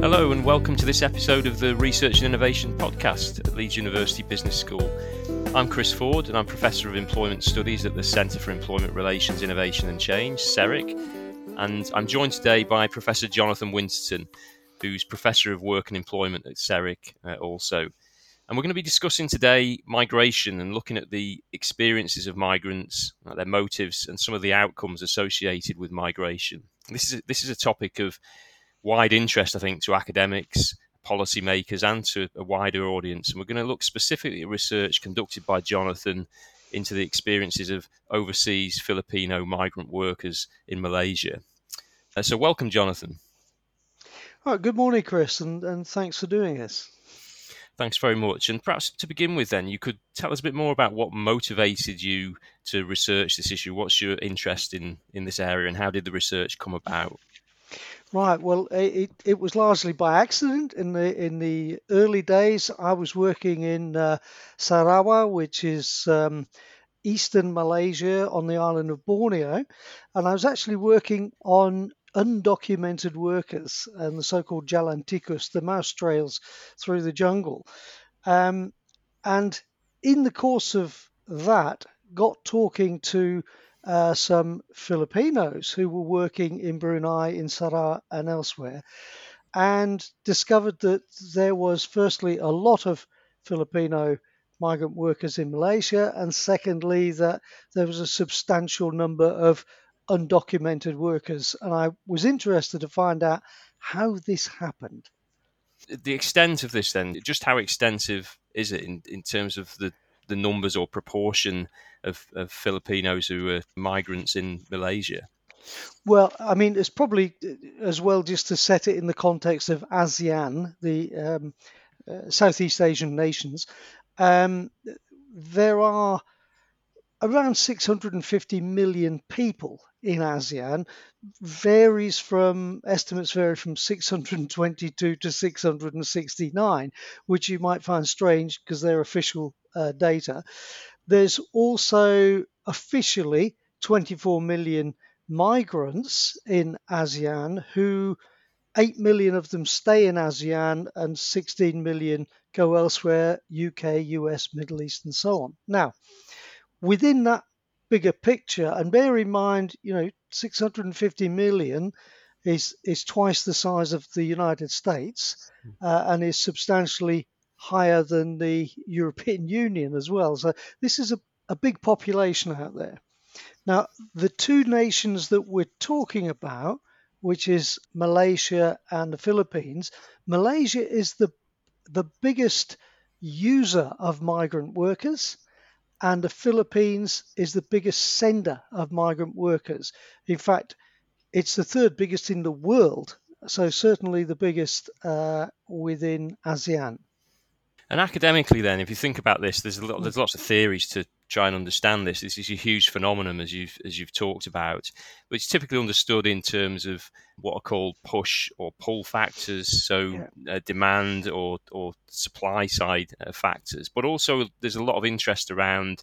Hello, and welcome to this episode of the Research and Innovation Podcast at Leeds University Business School. I'm Chris Forde, and I'm Professor of Employment Studies at the Centre for Employment Relations, Innovation and Change, CERIC. And I'm joined today by Professor Jonathan Winterton, who's Professor of Work and Employment at CERIC uh, also. And we're going to be discussing today migration and looking at the experiences of migrants, uh, their motives, and some of the outcomes associated with migration. This is a, this is a topic of wide interest, I think, to academics, policymakers, and to a wider audience. And we're going to look specifically at research conducted by Jonathan into the experiences of overseas Filipino migrant workers in Malaysia. Uh, so, welcome, Jonathan. All right, good morning, Chris, and, and thanks for doing this. Thanks very much. And perhaps to begin with, then, you could tell us a bit more about what motivated you to research this issue. What's your interest in, in this area, and how did the research come about? Right. Well, it, it was largely by accident. In the in the early days, I was working in uh, Sarawak, which is um, eastern Malaysia on the island of Borneo, and I was actually working on undocumented workers and the so-called jalan tikus, the mouse trails through the jungle. Um, and in the course of that, got talking to uh, some Filipinos who were working in Brunei, in Sarawak, and elsewhere, and discovered that there was firstly a lot of Filipino migrant workers in Malaysia, and secondly, that there was a substantial number of undocumented workers. And I was interested to find out how this happened. The extent of this, then, just how extensive is it in, in terms of the the numbers or proportion of, of Filipinos who are migrants in Malaysia? Well, I mean, it's probably uh, as well just to set it in the context of ASEAN, the um, uh, Southeast Asian nations. Um, there are around 650 million people in ASEAN. Varies from estimates vary from 622 to 669, which you might find strange because they're official uh, data. There's also officially 24 million migrants in ASEAN who 8 million of them stay in ASEAN and 16 million go elsewhere UK, US, Middle East, and so on. Now, within that bigger picture, and bear in mind, you know, 650 million is, is twice the size of the United States hmm. uh, and is substantially higher than the European Union as well. So this is a, a big population out there. Now, the two nations that we're talking about, which is Malaysia and the Philippines, Malaysia is the the biggest user of migrant workers, and the Philippines is the biggest sender of migrant workers. In fact, it's the third biggest in the world, so certainly the biggest uh, within ASEAN. And academically, then, if you think about this, there's a lot, there's lots of theories to try and understand this. This is a huge phenomenon, as you've as you've talked about, which is typically understood in terms of what are called push or pull factors, so yeah. uh, demand or or supply side uh, factors. But also, there's a lot of interest around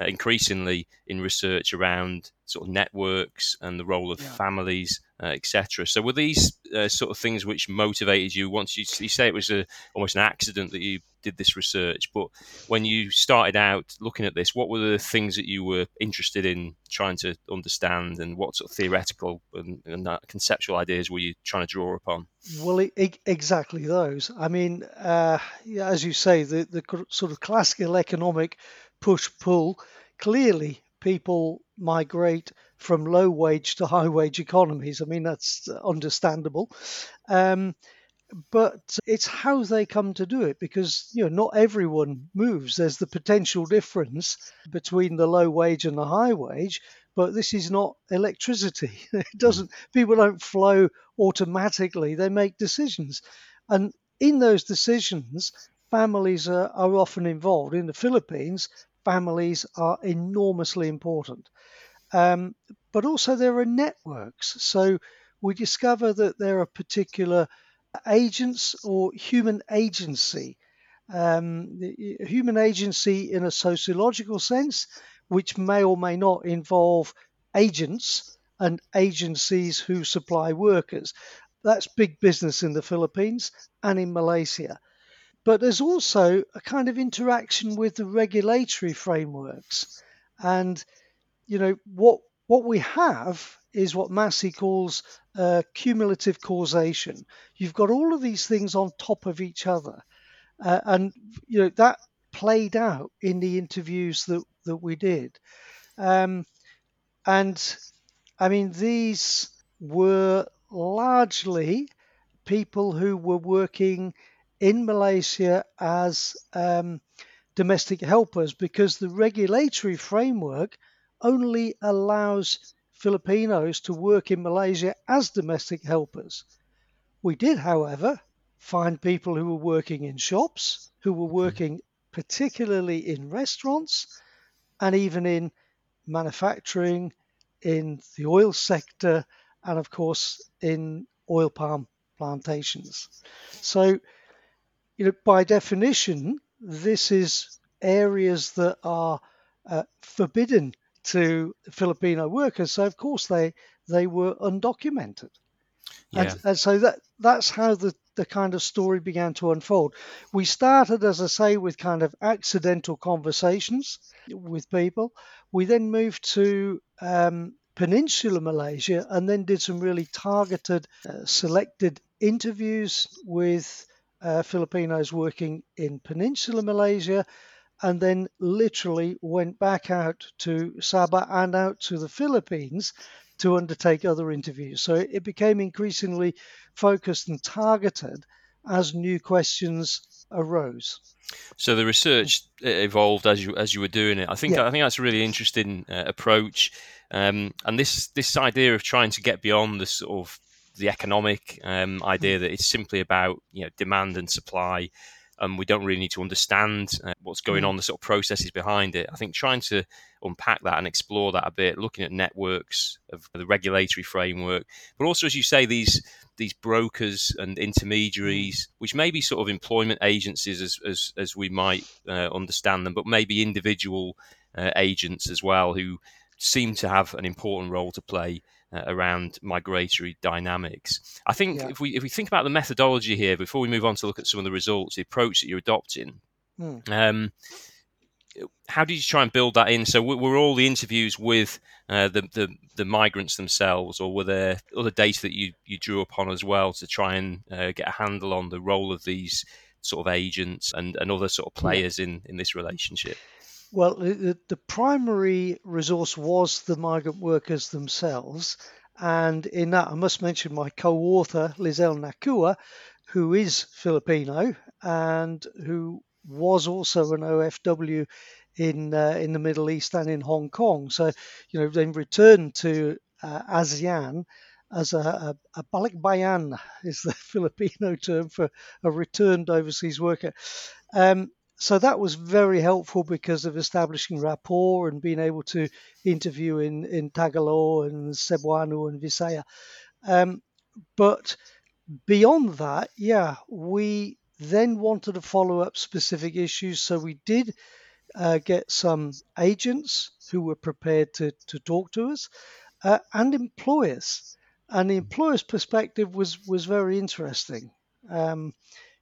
uh, increasingly in research around sort of networks and the role of yeah. families, uh, etc. So, were these uh, sort of things which motivated you? Once you, you say it was a, almost an accident that you did this research, but when you started out looking at this, what were the things that you were interested in trying to understand, and what sort of theoretical and, and conceptual ideas were you trying to draw upon? Well, it, exactly those. I mean, uh, as you say, the, the sort of classical economic push pull. Clearly, people migrate from low wage to high wage economies. I mean, that's understandable. Um, but it's how they come to do it because you know not everyone moves there's the potential difference between the low wage and the high wage but this is not electricity it doesn't people don't flow automatically they make decisions and in those decisions families are, are often involved. In the Philippines, families are enormously important. Um, but also, there are networks. So we discover that there are particular agents or human agency. Um, human agency in a sociological sense, which may or may not involve agents and agencies who supply workers. that's big business in the Philippines and in Malaysia. But there's also a kind of interaction with the regulatory frameworks. And, you know, what what we have is what Massey calls uh, cumulative causation. You've got all of these things on top of each other. Uh, and, you know, that played out in the interviews that, that we did. Um, and, I mean, these were largely people who were working in Malaysia as um, domestic helpers because the regulatory framework only allows Filipinos to work in Malaysia as domestic helpers. We did, however, find people who were working in shops, who were working particularly in restaurants, and even in manufacturing, in the oil sector, and of course in oil palm plantations. So you know, by definition, this is areas that are uh, forbidden to Filipino workers. So of course they they were undocumented, yeah. and, and so that that's how the the kind of story began to unfold. We started, as I say, with kind of accidental conversations with people. We then moved to um, Peninsular Malaysia and then did some really targeted, uh, selected interviews with uh, Filipinos working in Peninsular Malaysia, and then literally went back out to Sabah and out to the Philippines to undertake other interviews. So it became increasingly focused and targeted as new questions arose. So the research evolved as you as you were doing it. I think yeah. I think that's a really interesting uh, approach, um, and this this idea of trying to get beyond the sort of the economic um, idea hmm. that it's simply about you know demand and supply. And we don't really need to understand uh, what's going hmm. on, the sort of processes behind it. I think trying to unpack that and explore that a bit, looking at networks of the regulatory framework, but also, as you say, these these brokers and intermediaries, which may be sort of employment agencies as as, as we might uh, understand them, but maybe individual uh, agents as well who seem to have an important role to play uh, around migratory dynamics. I think yeah. if we if we think about the methodology here before we move on to look at some of the results, the approach that you're adopting. Hmm. Um, how did you try and build that in? So were, all the interviews with uh, the, the, the migrants themselves, or were there other data that you you drew upon as well to try and uh, get a handle on the role of these sort of agents and, and other sort of players in in this relationship? Well, the, the primary resource was the migrant workers themselves. And in that, I must mention my co author, Lizelle Nakua, who is Filipino and who was also an OFW in uh, in the Middle East and in Hong Kong. So, you know, then returned to uh, ASEAN as a, a, a balikbayan is the Filipino term for a returned overseas worker. Um, so that was very helpful because of establishing rapport and being able to interview in, in Tagalog and Cebuano and Visaya. Um, but beyond that, yeah, we then wanted to follow up specific issues. So we did uh, get some agents who were prepared to, to talk to us uh, and employers. And the employer's perspective was, was very interesting. Um,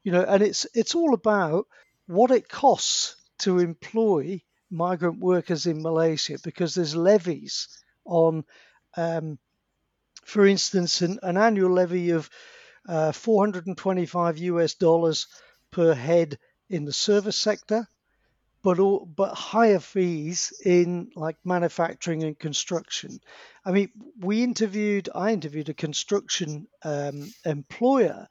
you know, and it's it's all about what it costs to employ migrant workers in Malaysia because there's levies on, um, for instance, an, an, annual levy of uh, 425 US dollars per head in the service sector, but all, but higher fees in like manufacturing and construction. I mean, we interviewed, I interviewed a construction um, employer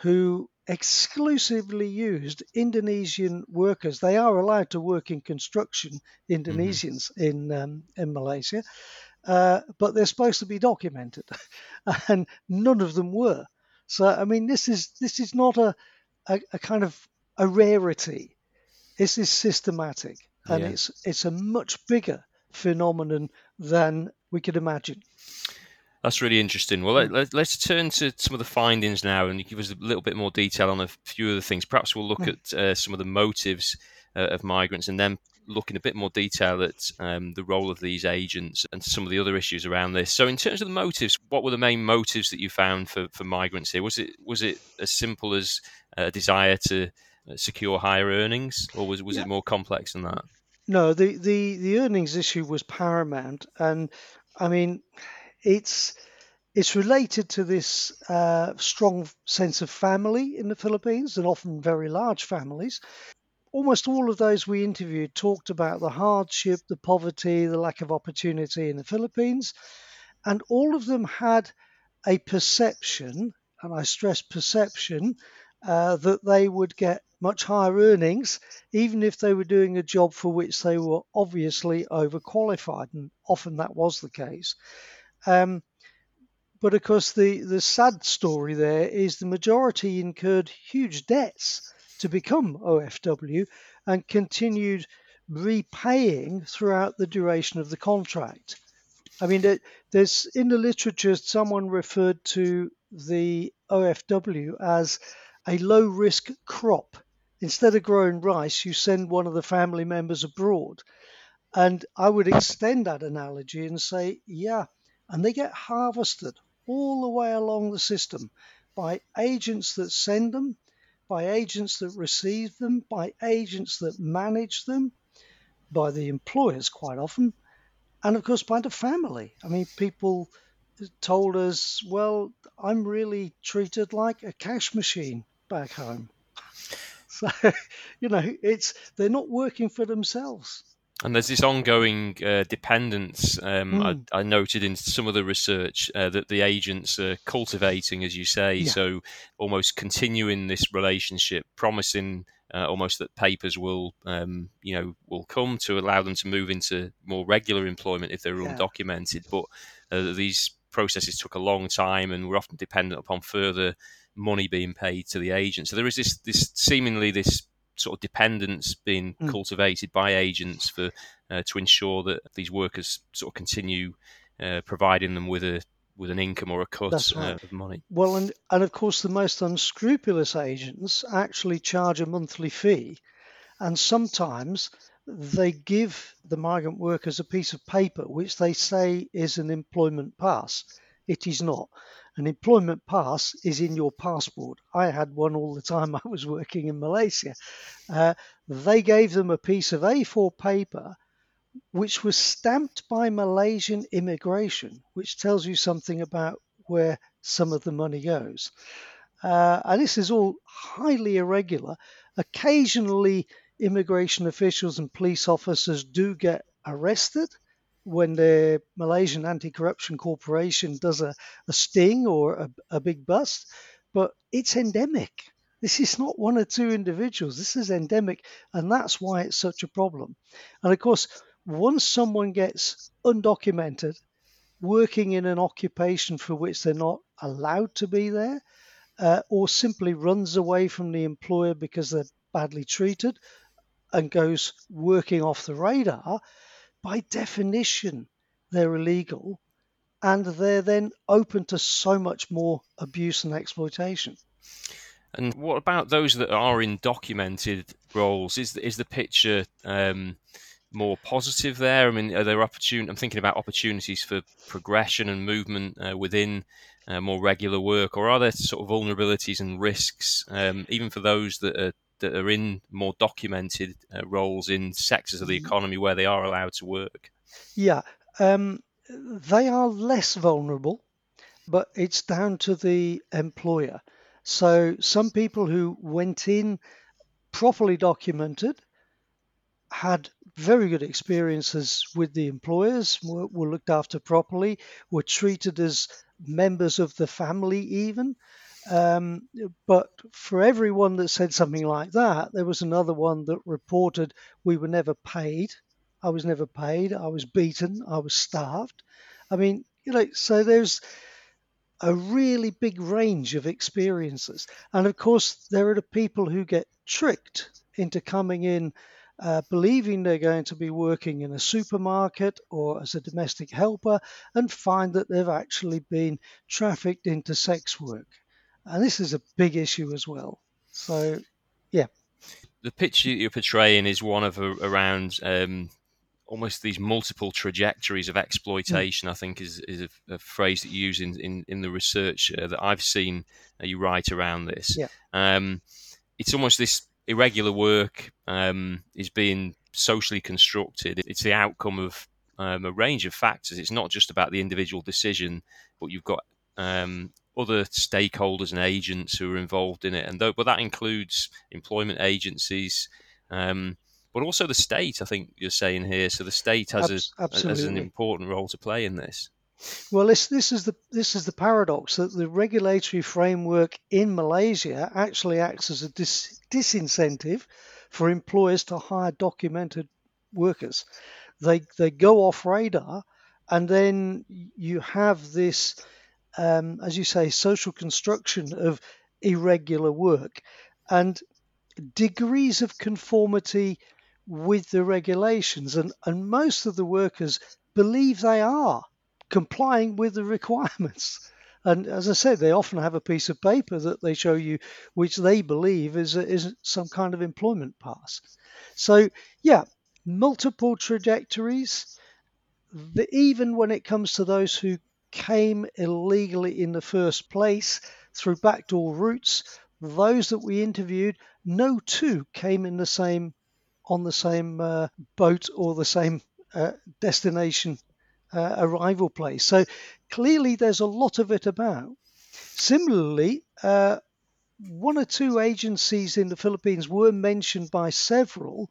who exclusively used Indonesian workers. They are allowed to work in construction. Indonesians mm-hmm. in um, in Malaysia, uh, but they're supposed to be documented, and none of them were. So I mean, this is this is not a a, a kind of a rarity. This is systematic, and yeah. it's it's a much bigger phenomenon than we could imagine. That's really interesting. Well, let, us let, turn to some of the findings now and give us a little bit more detail on a few of the things. Perhaps we'll look mm. at uh, some of the motives uh, of migrants and then look in a bit more detail at um, the role of these agents and some of the other issues around this. So, in terms of the motives, what were the main motives that you found for, for migrants here? Was it was it as simple as a desire to uh, secure higher earnings, or was was yeah. it more complex than that? No, the, the the earnings issue was paramount, and I mean, it's it's related to this uh, strong sense of family in the Philippines, and often very large families. Almost all of those we interviewed talked about the hardship, the poverty, the lack of opportunity in the Philippines, and all of them had a perception, and I stress perception, uh, that they would get much higher earnings, even if they were doing a job for which they were obviously overqualified, and often that was the case. Um, but of course, the, the sad story there is the majority incurred huge debts to become OFW and continued repaying throughout the duration of the contract. I mean, there's in the literature, someone referred to the OFW as a low risk crop instead of growing rice, you send one of the family members abroad. And I would extend that analogy and say, yeah, and they get harvested all the way along the system by agents that send them, by agents that receive them, by agents that manage them, by the employers quite often, and of course by the family. I mean, people told us, well, I'm really treated like a cash machine back home. So, you know, it's they're not working for themselves. And there's this ongoing uh, dependence. Um, mm. I, hmm. I, noted in some of the research uh, that the agents are cultivating, as you say, yeah. so almost continuing this relationship, promising uh, almost that papers will, um, you know, will come to allow them to move into more regular employment if they're yeah. undocumented. But uh, these processes took a long time, and we're often dependent upon further money being paid to the agent. So there is this this seemingly this sort of dependence being mm. cultivated by agents for uh, to ensure that these workers sort of continue uh, providing them with a with an income or a cut right. uh, of money. Well, and and of course the most unscrupulous agents actually charge a monthly fee, and sometimes they give the migrant workers a piece of paper which they say is an employment pass. It is not. An employment pass is in your passport. I had one all the time I was working in Malaysia. Uh, they gave them a piece of A4 paper which was stamped by Malaysian immigration, which tells you something about where some of the money goes. Uh, and this is all highly irregular. Occasionally, immigration officials and police officers do get arrested when the Malaysian Anti-Corruption Corporation does a, a sting or a, a big bust, but it's endemic. This is not one or two individuals. This is endemic, and that's why it's such a problem. And of course, once someone gets undocumented, working in an occupation for which they're not allowed to be there, uh, or simply runs away from the employer because they're badly treated and goes working off the radar, by definition, they're illegal and they're then open to so much more abuse and exploitation. And what about those that are in documented roles? Is is the picture um, more positive there? I mean, are there opportun- I'm thinking about opportunities for progression and movement uh, within uh, more regular work, or are there sort of vulnerabilities and risks, um, even for those that are that are in more documented uh, roles in sectors of the mm. economy where they are allowed to work? Yeah, um, they are less vulnerable, but it's down to the employer. So some people who went in properly documented had very good experiences with the employers, were, were looked after properly, were treated as members of the family even. Um, but for everyone that said something like that, there was another one that reported we were never paid. I was never paid. I was beaten. I was starved. I mean, you know, so there's a really big range of experiences. And of course, there are the people who get tricked into coming in uh, believing they're going to be working in a supermarket or as a domestic helper and find that they've actually been trafficked into sex work and this is a big issue as well. So, yeah. the picture you're portraying is one of a, around um, almost these multiple trajectories of exploitation. Mm. I think is is a, a, phrase that you use in in, in the research uh, that I've seen uh, you write around this. Yeah. Um, it's almost this irregular work um, is being socially constructed. It's the outcome of um, a range of factors. It's not just about the individual decision, but you've got um, other stakeholders and agents who are involved in it, and though, but that includes employment agencies, um, but also the state. I think you're saying here. So the state has a, has an important role to play in this. Well, this this is the this is the paradox that the regulatory framework in Malaysia actually acts as a dis, disincentive for employers to hire documented workers. They they go off radar, and then you have this um, as you say, social construction of irregular work and degrees of conformity with the regulations. And, and most of the workers believe they are complying with the requirements. And as I said, they often have a piece of paper that they show you, which they believe is, is some kind of employment pass. So, yeah, multiple trajectories. The, even when it comes to those who came illegally in the first place through backdoor routes. Those that we interviewed, no two came in the same on the same uh, boat or the same uh, destination uh, arrival place. So clearly, there's a lot of it about. Similarly, uh, one or two agencies in the Philippines were mentioned by several,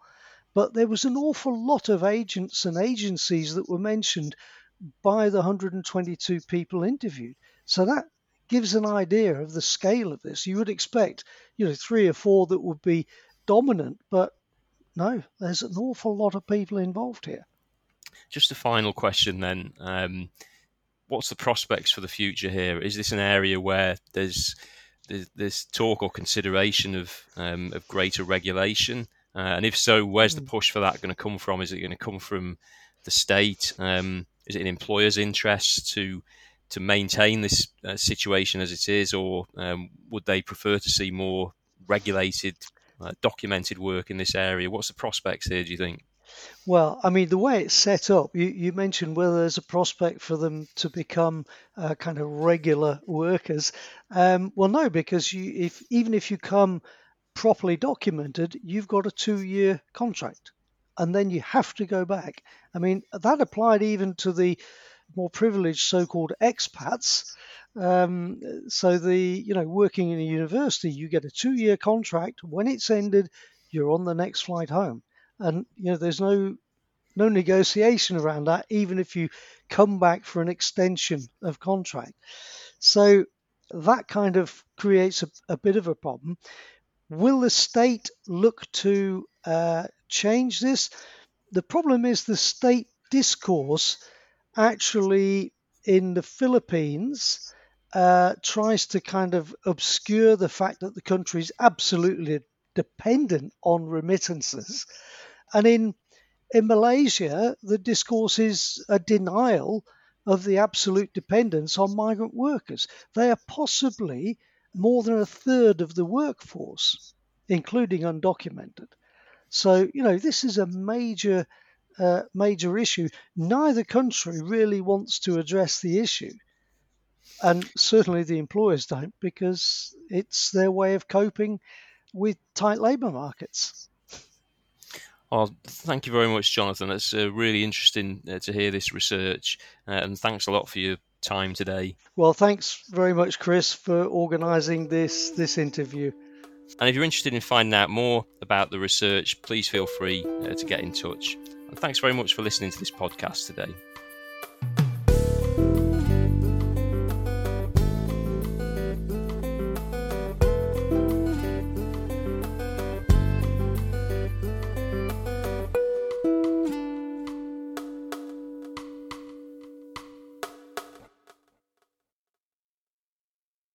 but there was an awful lot of agents and agencies that were mentioned by the 122 people interviewed. So that gives an idea of the scale of this. You would expect, you know, three or four that would be dominant, but no, there's an awful lot of people involved here. Just a final question then. Um, what's the prospects for the future here? Is this an area where there's there's, there's talk or consideration of um, of greater regulation? Uh, and if so, where's the hmm. push for that going to come from? Is it going to come from the state? Um, is it in employers' interest to to maintain this uh, situation as it is, or um, would they prefer to see more regulated, uh, documented work in this area? What's the prospects here? Do you think? Well, I mean, the way it's set up, you, you mentioned whether there's a prospect for them to become uh, kind of regular workers. Um, well, no, because you, if even if you come properly documented, you've got a two-year contract and then you have to go back. I mean, that applied even to the more privileged so-called expats. Um, so the you know working in a university, you get a two-year contract. When it's ended, you're on the next flight home, and you know there's no no negotiation around that, even if you come back for an extension of contract. So that kind of creates a, a bit of a problem. Will the state look to uh, change this? The problem is the state discourse actually in the Philippines uh, tries to kind of obscure the fact that the country is absolutely dependent on remittances. And in in Malaysia, the discourse is a denial of the absolute dependence on migrant workers. They are possibly more than a third of the workforce, including undocumented. So, you know, this is a major, uh, major issue. Neither country really wants to address the issue. And certainly the employers don't because it's their way of coping with tight labour markets. Well, thank you very much, Jonathan. It's uh, really interesting uh, to hear this research, uh, and thanks a lot for your time today. Well, thanks very much, Chris, for organising this this interview. And if you're interested in finding out more about the research, please feel free uh, to get in touch. And thanks very much for listening to this podcast today.